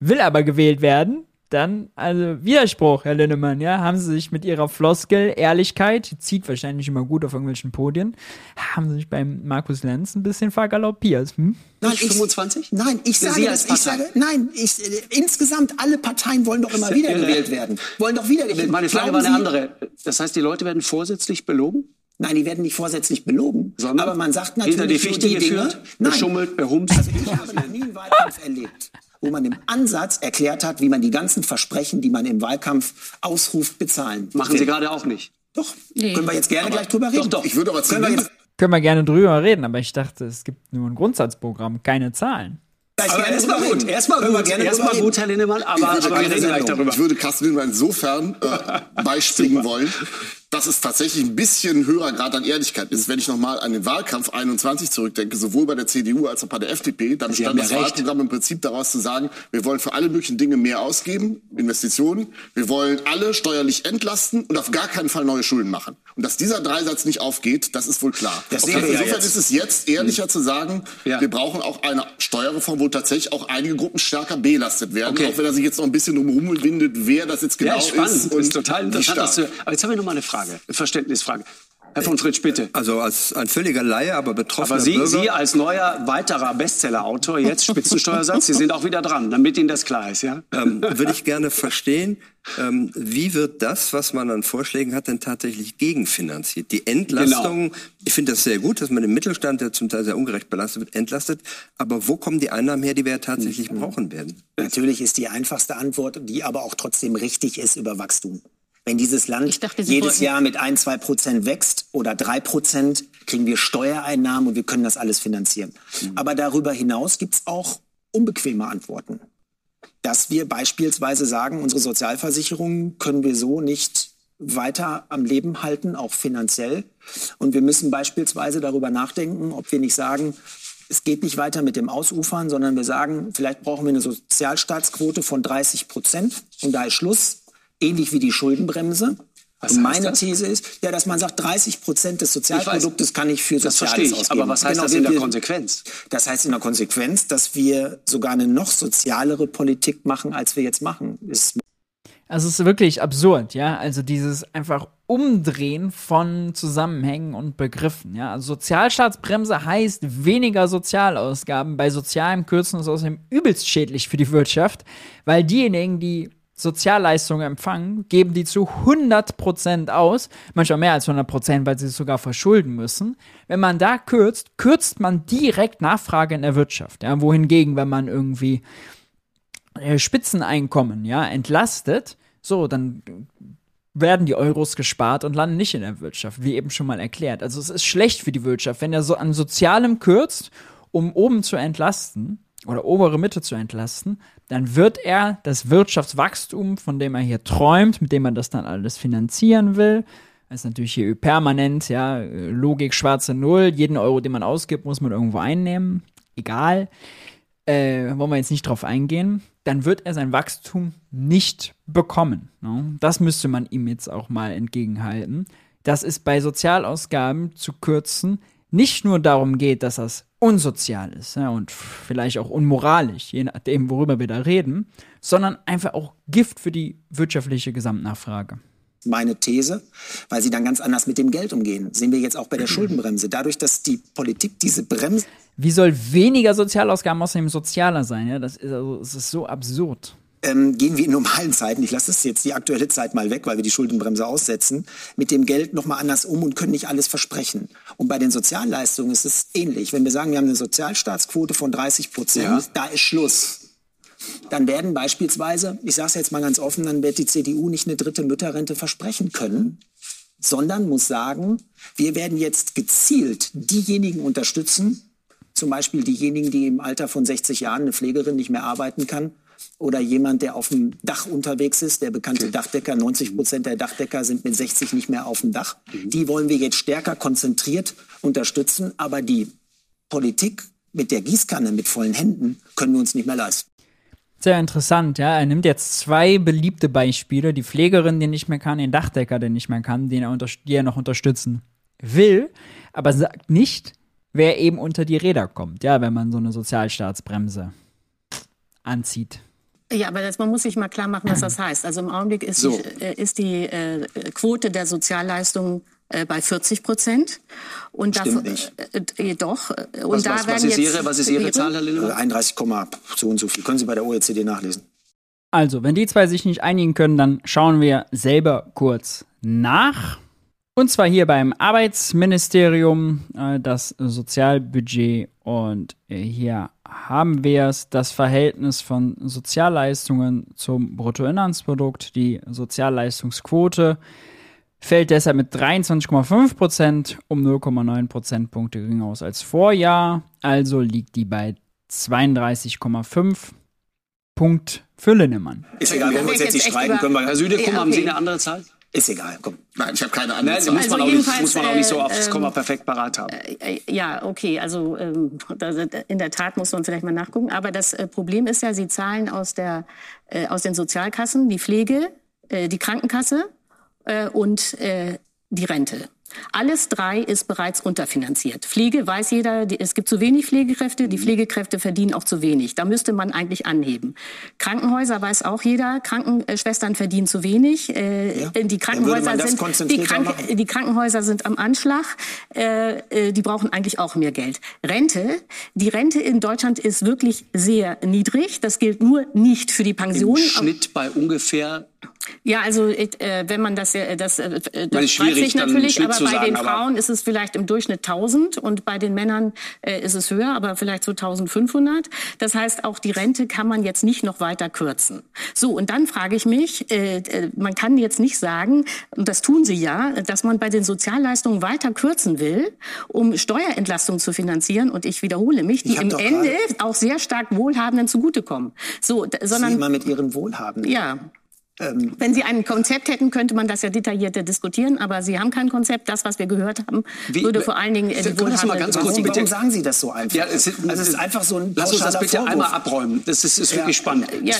will aber gewählt werden, dann, also Widerspruch, Herr Linnemann, ja, haben Sie sich mit Ihrer Floskel Ehrlichkeit, die zieht wahrscheinlich immer gut auf irgendwelchen Podien, haben Sie sich beim Markus Lenz ein bisschen vergaloppiert. Hm? Nein, ich, 25? Nein, ich sage, das, ich sage, nein, ich, äh, insgesamt alle Parteien wollen doch immer wieder gewählt werden. Wollen doch wieder gewählt Meine Frage war eine andere. Das heißt, die Leute werden vorsätzlich belogen? Nein, die werden nicht vorsätzlich belogen. Sondern aber man sagt natürlich hinter die Fichte geführt, Dinge, nein, beschummelt, behumst. Also ich habe noch nie einen Wahlkampf erlebt wo man im Ansatz erklärt hat, wie man die ganzen Versprechen, die man im Wahlkampf ausruft, bezahlen Machen will. Sie gerade auch nicht. Doch, nee. können wir jetzt gerne aber, gleich drüber reden. Doch, doch. Ich würde aber können wir, jetzt, können wir gerne drüber reden, aber ich dachte, es gibt nur ein Grundsatzprogramm, keine Zahlen. Aber erstmal gut, erstmal gut, erstmal gut, Herr Lindemann, aber, aber wir reden gleich darüber. Ich würde Carsten Lindemann insofern äh, beispringen wollen, dass es tatsächlich ein bisschen höherer Grad an Ehrlichkeit ist. Wenn ich nochmal an den Wahlkampf 21 zurückdenke, sowohl bei der CDU als auch bei der FDP, dann bestand das Wahlprogramm im Prinzip daraus zu sagen, wir wollen für alle möglichen Dinge mehr ausgeben, Investitionen, wir wollen alle steuerlich entlasten und auf gar keinen Fall neue Schulden machen. Und dass dieser Dreisatz nicht aufgeht, das ist wohl klar. Das okay, insofern ja ist es jetzt ehrlicher hm. zu sagen, ja. wir brauchen auch eine Steuerreform, wo tatsächlich auch einige Gruppen stärker belastet werden, okay. auch wenn er sich jetzt noch ein bisschen drumherum windet, wer das jetzt genau ja, spannend. ist. Und ist total interessant. aber jetzt haben wir noch mal eine Frage. Frage, Verständnisfrage. Herr von Fritsch, bitte. Also als ein völliger Laie, aber betroffener Aber Sie, Bürger. Sie als neuer weiterer Bestsellerautor, jetzt Spitzensteuersatz, Sie sind auch wieder dran, damit Ihnen das klar ist, ja? Ähm, würde ich gerne verstehen, ähm, wie wird das, was man an Vorschlägen hat, denn tatsächlich gegenfinanziert? Die Entlastung, genau. ich finde das sehr gut, dass man den Mittelstand, der zum Teil sehr ungerecht belastet wird, entlastet. Aber wo kommen die Einnahmen her, die wir tatsächlich mhm. brauchen werden? Natürlich ist die einfachste Antwort, die aber auch trotzdem richtig ist, über Wachstum. Wenn dieses Land dachte, jedes Jahr mit ein, zwei Prozent wächst oder drei Prozent, kriegen wir Steuereinnahmen und wir können das alles finanzieren. Mhm. Aber darüber hinaus gibt es auch unbequeme Antworten. Dass wir beispielsweise sagen, unsere Sozialversicherungen können wir so nicht weiter am Leben halten, auch finanziell. Und wir müssen beispielsweise darüber nachdenken, ob wir nicht sagen, es geht nicht weiter mit dem Ausufern, sondern wir sagen, vielleicht brauchen wir eine Sozialstaatsquote von 30 Prozent und da ist Schluss ähnlich wie die Schuldenbremse. Was und meine das? These ist, ja, dass man sagt, 30 Prozent des Sozialproduktes kann ich für das Soziales ich, ausgeben. Aber was heißt genau, das in der wir, Konsequenz? Das heißt in der Konsequenz, dass wir sogar eine noch sozialere Politik machen, als wir jetzt machen. Ist also es ist wirklich absurd, ja. Also dieses einfach Umdrehen von Zusammenhängen und Begriffen, ja. Also Sozialstaatsbremse heißt weniger Sozialausgaben. Bei sozialen Kürzen ist außerdem übelst schädlich für die Wirtschaft, weil diejenigen, die Sozialleistungen empfangen, geben die zu 100% aus, manchmal mehr als 100%, weil sie es sogar verschulden müssen. Wenn man da kürzt, kürzt man direkt Nachfrage in der Wirtschaft. Ja? Wohingegen, wenn man irgendwie äh, Spitzeneinkommen ja, entlastet, so, dann werden die Euros gespart und landen nicht in der Wirtschaft, wie eben schon mal erklärt. Also es ist schlecht für die Wirtschaft, wenn er so an Sozialem kürzt, um oben zu entlasten oder obere Mitte zu entlasten, dann wird er das Wirtschaftswachstum, von dem er hier träumt, mit dem er das dann alles finanzieren will, ist natürlich hier permanent, ja, Logik schwarze Null, jeden Euro, den man ausgibt, muss man irgendwo einnehmen, egal, äh, wollen wir jetzt nicht drauf eingehen, dann wird er sein Wachstum nicht bekommen. Ne? Das müsste man ihm jetzt auch mal entgegenhalten. Das ist bei Sozialausgaben zu kürzen nicht nur darum geht, dass das unsozial ist ja, und vielleicht auch unmoralisch, je nachdem, worüber wir da reden, sondern einfach auch Gift für die wirtschaftliche Gesamtnachfrage. Meine These, weil sie dann ganz anders mit dem Geld umgehen. Sehen wir jetzt auch bei der Schuldenbremse. Dadurch, dass die Politik diese Bremse. Wie soll weniger Sozialausgaben außerdem sozialer sein? Ja, das ist, also, das ist so absurd ähm, gehen wir in normalen Zeiten, ich lasse das jetzt die aktuelle Zeit mal weg, weil wir die Schuldenbremse aussetzen, mit dem Geld nochmal anders um und können nicht alles versprechen. Und bei den Sozialleistungen ist es ähnlich. Wenn wir sagen, wir haben eine Sozialstaatsquote von 30 Prozent, ja. da ist Schluss. Dann werden beispielsweise, ich sage es jetzt mal ganz offen, dann wird die CDU nicht eine dritte Mütterrente versprechen können, sondern muss sagen, wir werden jetzt gezielt diejenigen unterstützen, zum Beispiel diejenigen, die im Alter von 60 Jahren eine Pflegerin nicht mehr arbeiten kann oder jemand, der auf dem Dach unterwegs ist, der bekannte Dachdecker, 90 Prozent der Dachdecker sind mit 60 nicht mehr auf dem Dach. Mhm. Die wollen wir jetzt stärker konzentriert unterstützen, aber die Politik mit der Gießkanne, mit vollen Händen, können wir uns nicht mehr leisten. Sehr interessant, ja. Er nimmt jetzt zwei beliebte Beispiele, die Pflegerin, die nicht mehr kann, den Dachdecker, der nicht mehr kann, den er, die er noch unterstützen will, aber sagt nicht, wer eben unter die Räder kommt, ja, wenn man so eine Sozialstaatsbremse anzieht. Ja, aber das, man muss sich mal klar machen, was das heißt. Also im Augenblick ist so. die, äh, ist die äh, Quote der Sozialleistungen äh, bei 40 Prozent. Und Stimmt da, nicht. Äh, doch. Und was, da was, was ist Ihre, was ist Ihre Zahl, Herr Lindemann? 31, so und so viel. Können Sie bei der OECD nachlesen. Also, wenn die zwei sich nicht einigen können, dann schauen wir selber kurz nach. Und zwar hier beim Arbeitsministerium, äh, das Sozialbudget. Und äh, hier haben wir es, das Verhältnis von Sozialleistungen zum Bruttoinlandsprodukt. Die Sozialleistungsquote fällt deshalb mit 23,5 Prozent um 0,9 Prozentpunkte geringer aus als Vorjahr. Also liegt die bei 32,5 Punkt für Linnemann. Ist egal, wenn wir uns jetzt nicht streiten können. Herr Südekum, okay. haben Sie eine andere Zahl? Ist egal, komm. Nein, ich habe keine andere. Nein, muss, man also nicht, muss man auch nicht so aufs Komma ähm, perfekt parat haben. Äh, ja, okay, also ähm, in der Tat muss man vielleicht mal nachgucken. Aber das äh, Problem ist ja, Sie zahlen aus, der, äh, aus den Sozialkassen die Pflege, äh, die Krankenkasse äh, und äh, die Rente. Alles drei ist bereits unterfinanziert. Pflege weiß jeder, es gibt zu wenig Pflegekräfte, die Pflegekräfte verdienen auch zu wenig. Da müsste man eigentlich anheben. Krankenhäuser weiß auch jeder, Krankenschwestern verdienen zu wenig. Äh, ja. Die Krankenhäuser sind die, Krank die, Krankenhäuser sind am Anschlag. Äh, äh, die brauchen eigentlich auch mehr Geld. Rente, die Rente in Deutschland ist wirklich sehr niedrig. Das gilt nur nicht für die Pension. Im Schnitt bei ungefähr ja, also äh, wenn man das, äh, das, äh, das weiß ich natürlich, aber bei sagen, den Frauen ist es vielleicht im Durchschnitt 1000 und bei den Männern äh, ist es höher, aber vielleicht so 1500. Das heißt, auch die Rente kann man jetzt nicht noch weiter kürzen. So, und dann frage ich mich, äh, äh, man kann jetzt nicht sagen, und das tun sie ja, dass man bei den Sozialleistungen weiter kürzen will, um Steuerentlastung zu finanzieren. Und ich wiederhole mich, die im Ende auch sehr stark Wohlhabenden zugutekommen. So, sondern, Sie mal mit Ihren Wohlhabenden. Ja. Ähm, Wenn Sie ein Konzept hätten, könnte man das ja detaillierter diskutieren, aber Sie haben kein Konzept. Das, was wir gehört haben, Wie, würde vor allen Dingen äh, die Wohlhabenden... Ganz kurz, warum, warum sagen Sie das so einfach? Ja, es, ist, also es ist einfach so ein Lass uns das bitte Vorwurf. einmal abräumen. Das ist, ist ja. wirklich spannend. Ja.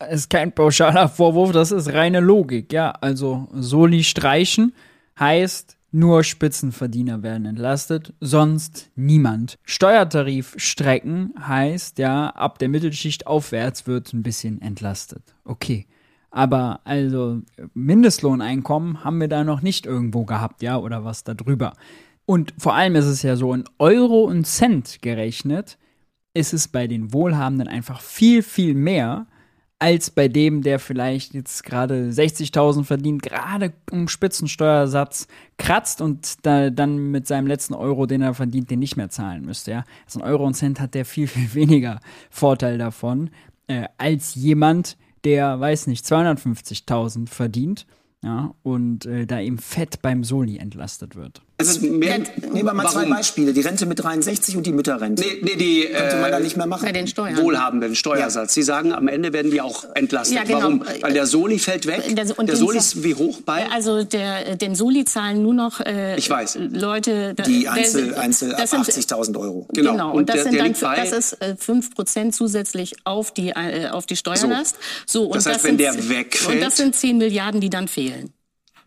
Es ist kein pauschaler Vorwurf, das ist reine Logik. Ja, also Soli streichen heißt nur Spitzenverdiener werden entlastet, sonst niemand. Steuertarif strecken heißt ja, ab der Mittelschicht aufwärts wird ein bisschen entlastet. Okay. Aber also Mindestlohneinkommen haben wir da noch nicht irgendwo gehabt, ja, oder was da drüber. Und vor allem ist es ja so, in Euro und Cent gerechnet, ist es bei den Wohlhabenden einfach viel, viel mehr als bei dem, der vielleicht jetzt gerade 60.000 verdient, gerade im Spitzensteuersatz kratzt und da, dann mit seinem letzten Euro, den er verdient, den nicht mehr zahlen müsste. Ja? Also ein Euro und Cent hat der viel, viel weniger Vorteil davon, äh, als jemand, der, weiß nicht, 250.000 verdient, ja, und äh, da eben fett beim Soli entlastet wird. Also mehr, nehmen wir mal warum? zwei Beispiele. Die Rente mit 63 und die Mütterrente. Nee, nee die könnte man äh, da nicht mehr machen. Bei den Steuern. Wohlhabenden Steuersatz. Ja. Sie sagen, am Ende werden die auch entlastet. Ja, genau. Warum? Weil der Soli fällt weg. Der, der Soli ist wie hoch bei? Also der, den Soli zahlen nur noch äh, ich weiß. Leute. Die Einzel, Einzel ab 80.000 Euro. Genau. genau. Und, und das, der, sind dann, das ist äh, 5% zusätzlich auf die, äh, auf die Steuerlast. So. so und das heißt, das wenn der wegfällt. Und das sind 10 Milliarden, die dann fehlen.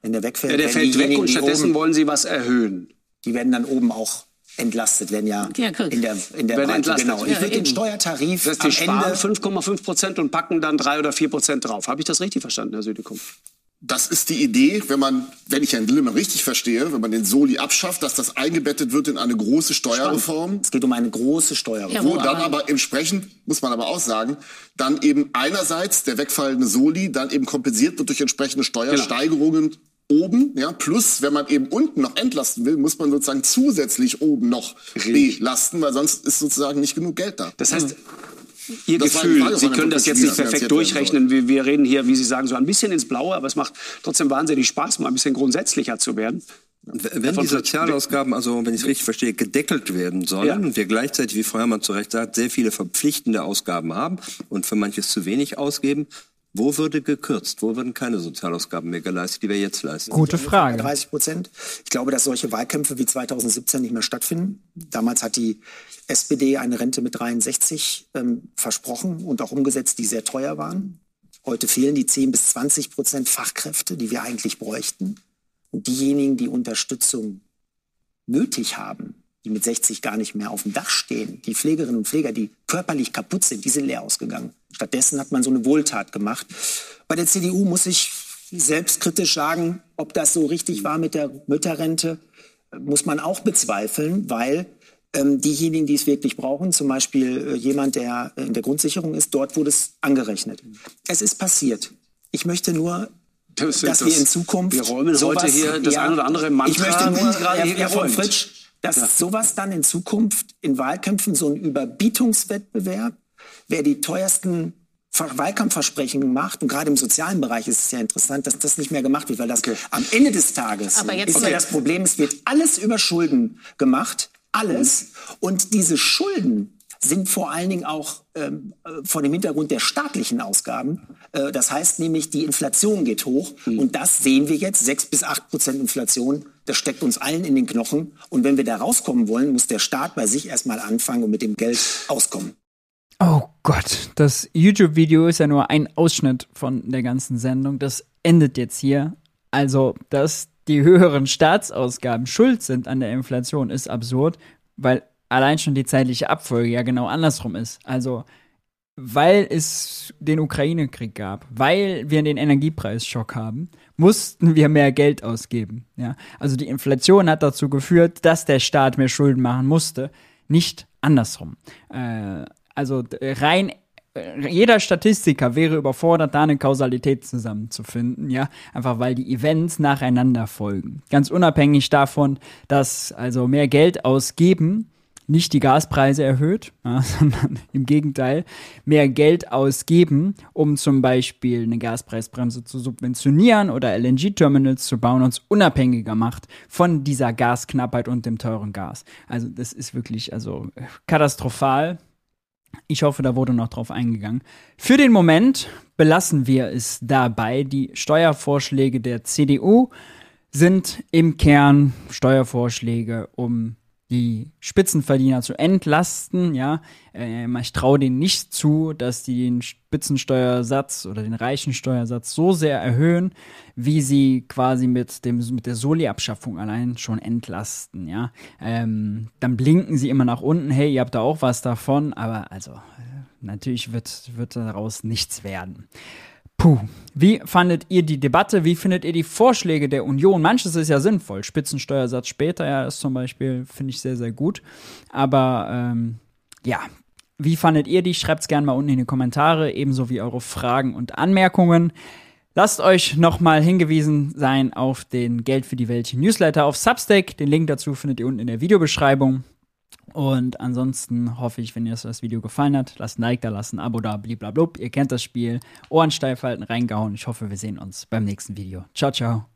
Wenn der wegfällt, ja, der fällt weg und stattdessen oben, wollen Sie was erhöhen. Die werden dann oben auch entlastet, werden ja, ja in der, in der Breite, entlastet. genau. Ich würde den Steuertarif das heißt, die am Ende 5,5 Prozent und packen dann 3 oder 4 Prozent drauf. Habe ich das richtig verstanden, Herr Südekum? Das ist die Idee, wenn man, wenn ich Herrn Lillemann richtig verstehe, wenn man den Soli abschafft, dass das eingebettet wird in eine große Steuerreform. Spannend. Es geht um eine große Steuerreform. Wo dann aber entsprechend, muss man aber auch sagen, dann eben einerseits der wegfallende Soli dann eben kompensiert wird durch entsprechende genau. Steuersteigerungen genau oben, ja, plus wenn man eben unten noch entlasten will, muss man sozusagen zusätzlich oben noch belasten, weil sonst ist sozusagen nicht genug Geld da. Das heißt, Ihr das Gefühl, Sie können das jetzt nicht perfekt durchrechnen. Wir, wir reden hier, wie Sie sagen, so ein bisschen ins Blaue, aber es macht trotzdem wahnsinnig Spaß, mal ein bisschen grundsätzlicher zu werden. Wenn die Sozialausgaben, also wenn ich es richtig verstehe, gedeckelt werden sollen ja. und wir gleichzeitig, wie Frau Herrmann zu Recht sagt, sehr viele verpflichtende Ausgaben haben und für manches zu wenig ausgeben, wo würde gekürzt? Wo würden keine Sozialausgaben mehr geleistet, die wir jetzt leisten? Gute Frage. 30 Prozent. Ich glaube, dass solche Wahlkämpfe wie 2017 nicht mehr stattfinden. Damals hat die SPD eine Rente mit 63 ähm, versprochen und auch umgesetzt, die sehr teuer waren. Heute fehlen die 10 bis 20 Prozent Fachkräfte, die wir eigentlich bräuchten. Und diejenigen, die Unterstützung nötig haben, die mit 60 gar nicht mehr auf dem Dach stehen, die Pflegerinnen und Pfleger, die körperlich kaputt sind, die sind leer ausgegangen. Stattdessen hat man so eine Wohltat gemacht. Bei der CDU muss ich selbstkritisch sagen, ob das so richtig war mit der Mütterrente, muss man auch bezweifeln, weil ähm, diejenigen, die es wirklich brauchen, zum Beispiel äh, jemand, der in der Grundsicherung ist, dort wurde es angerechnet. Es ist passiert. Ich möchte nur das, dass das, wir in Zukunft. Wir räumen heute hier das ein oder andere Mantra. Ich möchte nur, gerade Herr, Herr von Fritsch, dass ja. sowas dann in Zukunft in Wahlkämpfen so ein Überbietungswettbewerb, wer die teuersten Wahlkampfversprechen macht, und gerade im sozialen Bereich ist es ja interessant, dass das nicht mehr gemacht wird, weil das okay. am Ende des Tages Aber jetzt ist ja das Problem, es wird alles über Schulden gemacht, alles. Mhm. Und diese Schulden sind vor allen Dingen auch ähm, äh, vor dem Hintergrund der staatlichen Ausgaben. Äh, das heißt nämlich, die Inflation geht hoch. Mhm. Und das sehen wir jetzt, sechs bis acht Prozent Inflation. Das steckt uns allen in den Knochen. Und wenn wir da rauskommen wollen, muss der Staat bei sich erstmal anfangen und mit dem Geld auskommen. Oh Gott, das YouTube-Video ist ja nur ein Ausschnitt von der ganzen Sendung. Das endet jetzt hier. Also, dass die höheren Staatsausgaben schuld sind an der Inflation, ist absurd, weil allein schon die zeitliche Abfolge ja genau andersrum ist. Also, weil es den Ukraine-Krieg gab, weil wir den Energiepreisschock haben, mussten wir mehr Geld ausgeben. Ja? Also die Inflation hat dazu geführt, dass der Staat mehr Schulden machen musste, nicht andersrum. Äh, also rein äh, jeder Statistiker wäre überfordert, da eine Kausalität zusammenzufinden, ja, einfach weil die Events nacheinander folgen. Ganz unabhängig davon, dass also mehr Geld ausgeben nicht die Gaspreise erhöht, ja, sondern im Gegenteil mehr Geld ausgeben, um zum Beispiel eine Gaspreisbremse zu subventionieren oder LNG-Terminals zu bauen, uns unabhängiger macht von dieser Gasknappheit und dem teuren Gas. Also das ist wirklich also katastrophal. Ich hoffe, da wurde noch drauf eingegangen. Für den Moment belassen wir es dabei. Die Steuervorschläge der CDU sind im Kern Steuervorschläge, um die Spitzenverdiener zu entlasten, ja. Ähm, ich traue denen nicht zu, dass die den Spitzensteuersatz oder den reichen Steuersatz so sehr erhöhen, wie sie quasi mit dem mit der Soli-Abschaffung allein schon entlasten, ja. Ähm, dann blinken sie immer nach unten, hey, ihr habt da auch was davon, aber also äh, natürlich wird, wird daraus nichts werden. Puh. Wie fandet ihr die Debatte? Wie findet ihr die Vorschläge der Union? Manches ist ja sinnvoll. Spitzensteuersatz später, ja, ist zum Beispiel, finde ich sehr, sehr gut. Aber ähm, ja, wie fandet ihr die? Schreibt es gerne mal unten in die Kommentare, ebenso wie eure Fragen und Anmerkungen. Lasst euch nochmal hingewiesen sein auf den Geld für die Welt Newsletter auf Substack. Den Link dazu findet ihr unten in der Videobeschreibung. Und ansonsten hoffe ich, wenn dir das Video gefallen hat, lasst ein Like da, lasst ein Abo da, bliblablub. Ihr kennt das Spiel. Ohren steif halten, reingehauen. Ich hoffe, wir sehen uns beim nächsten Video. Ciao, ciao.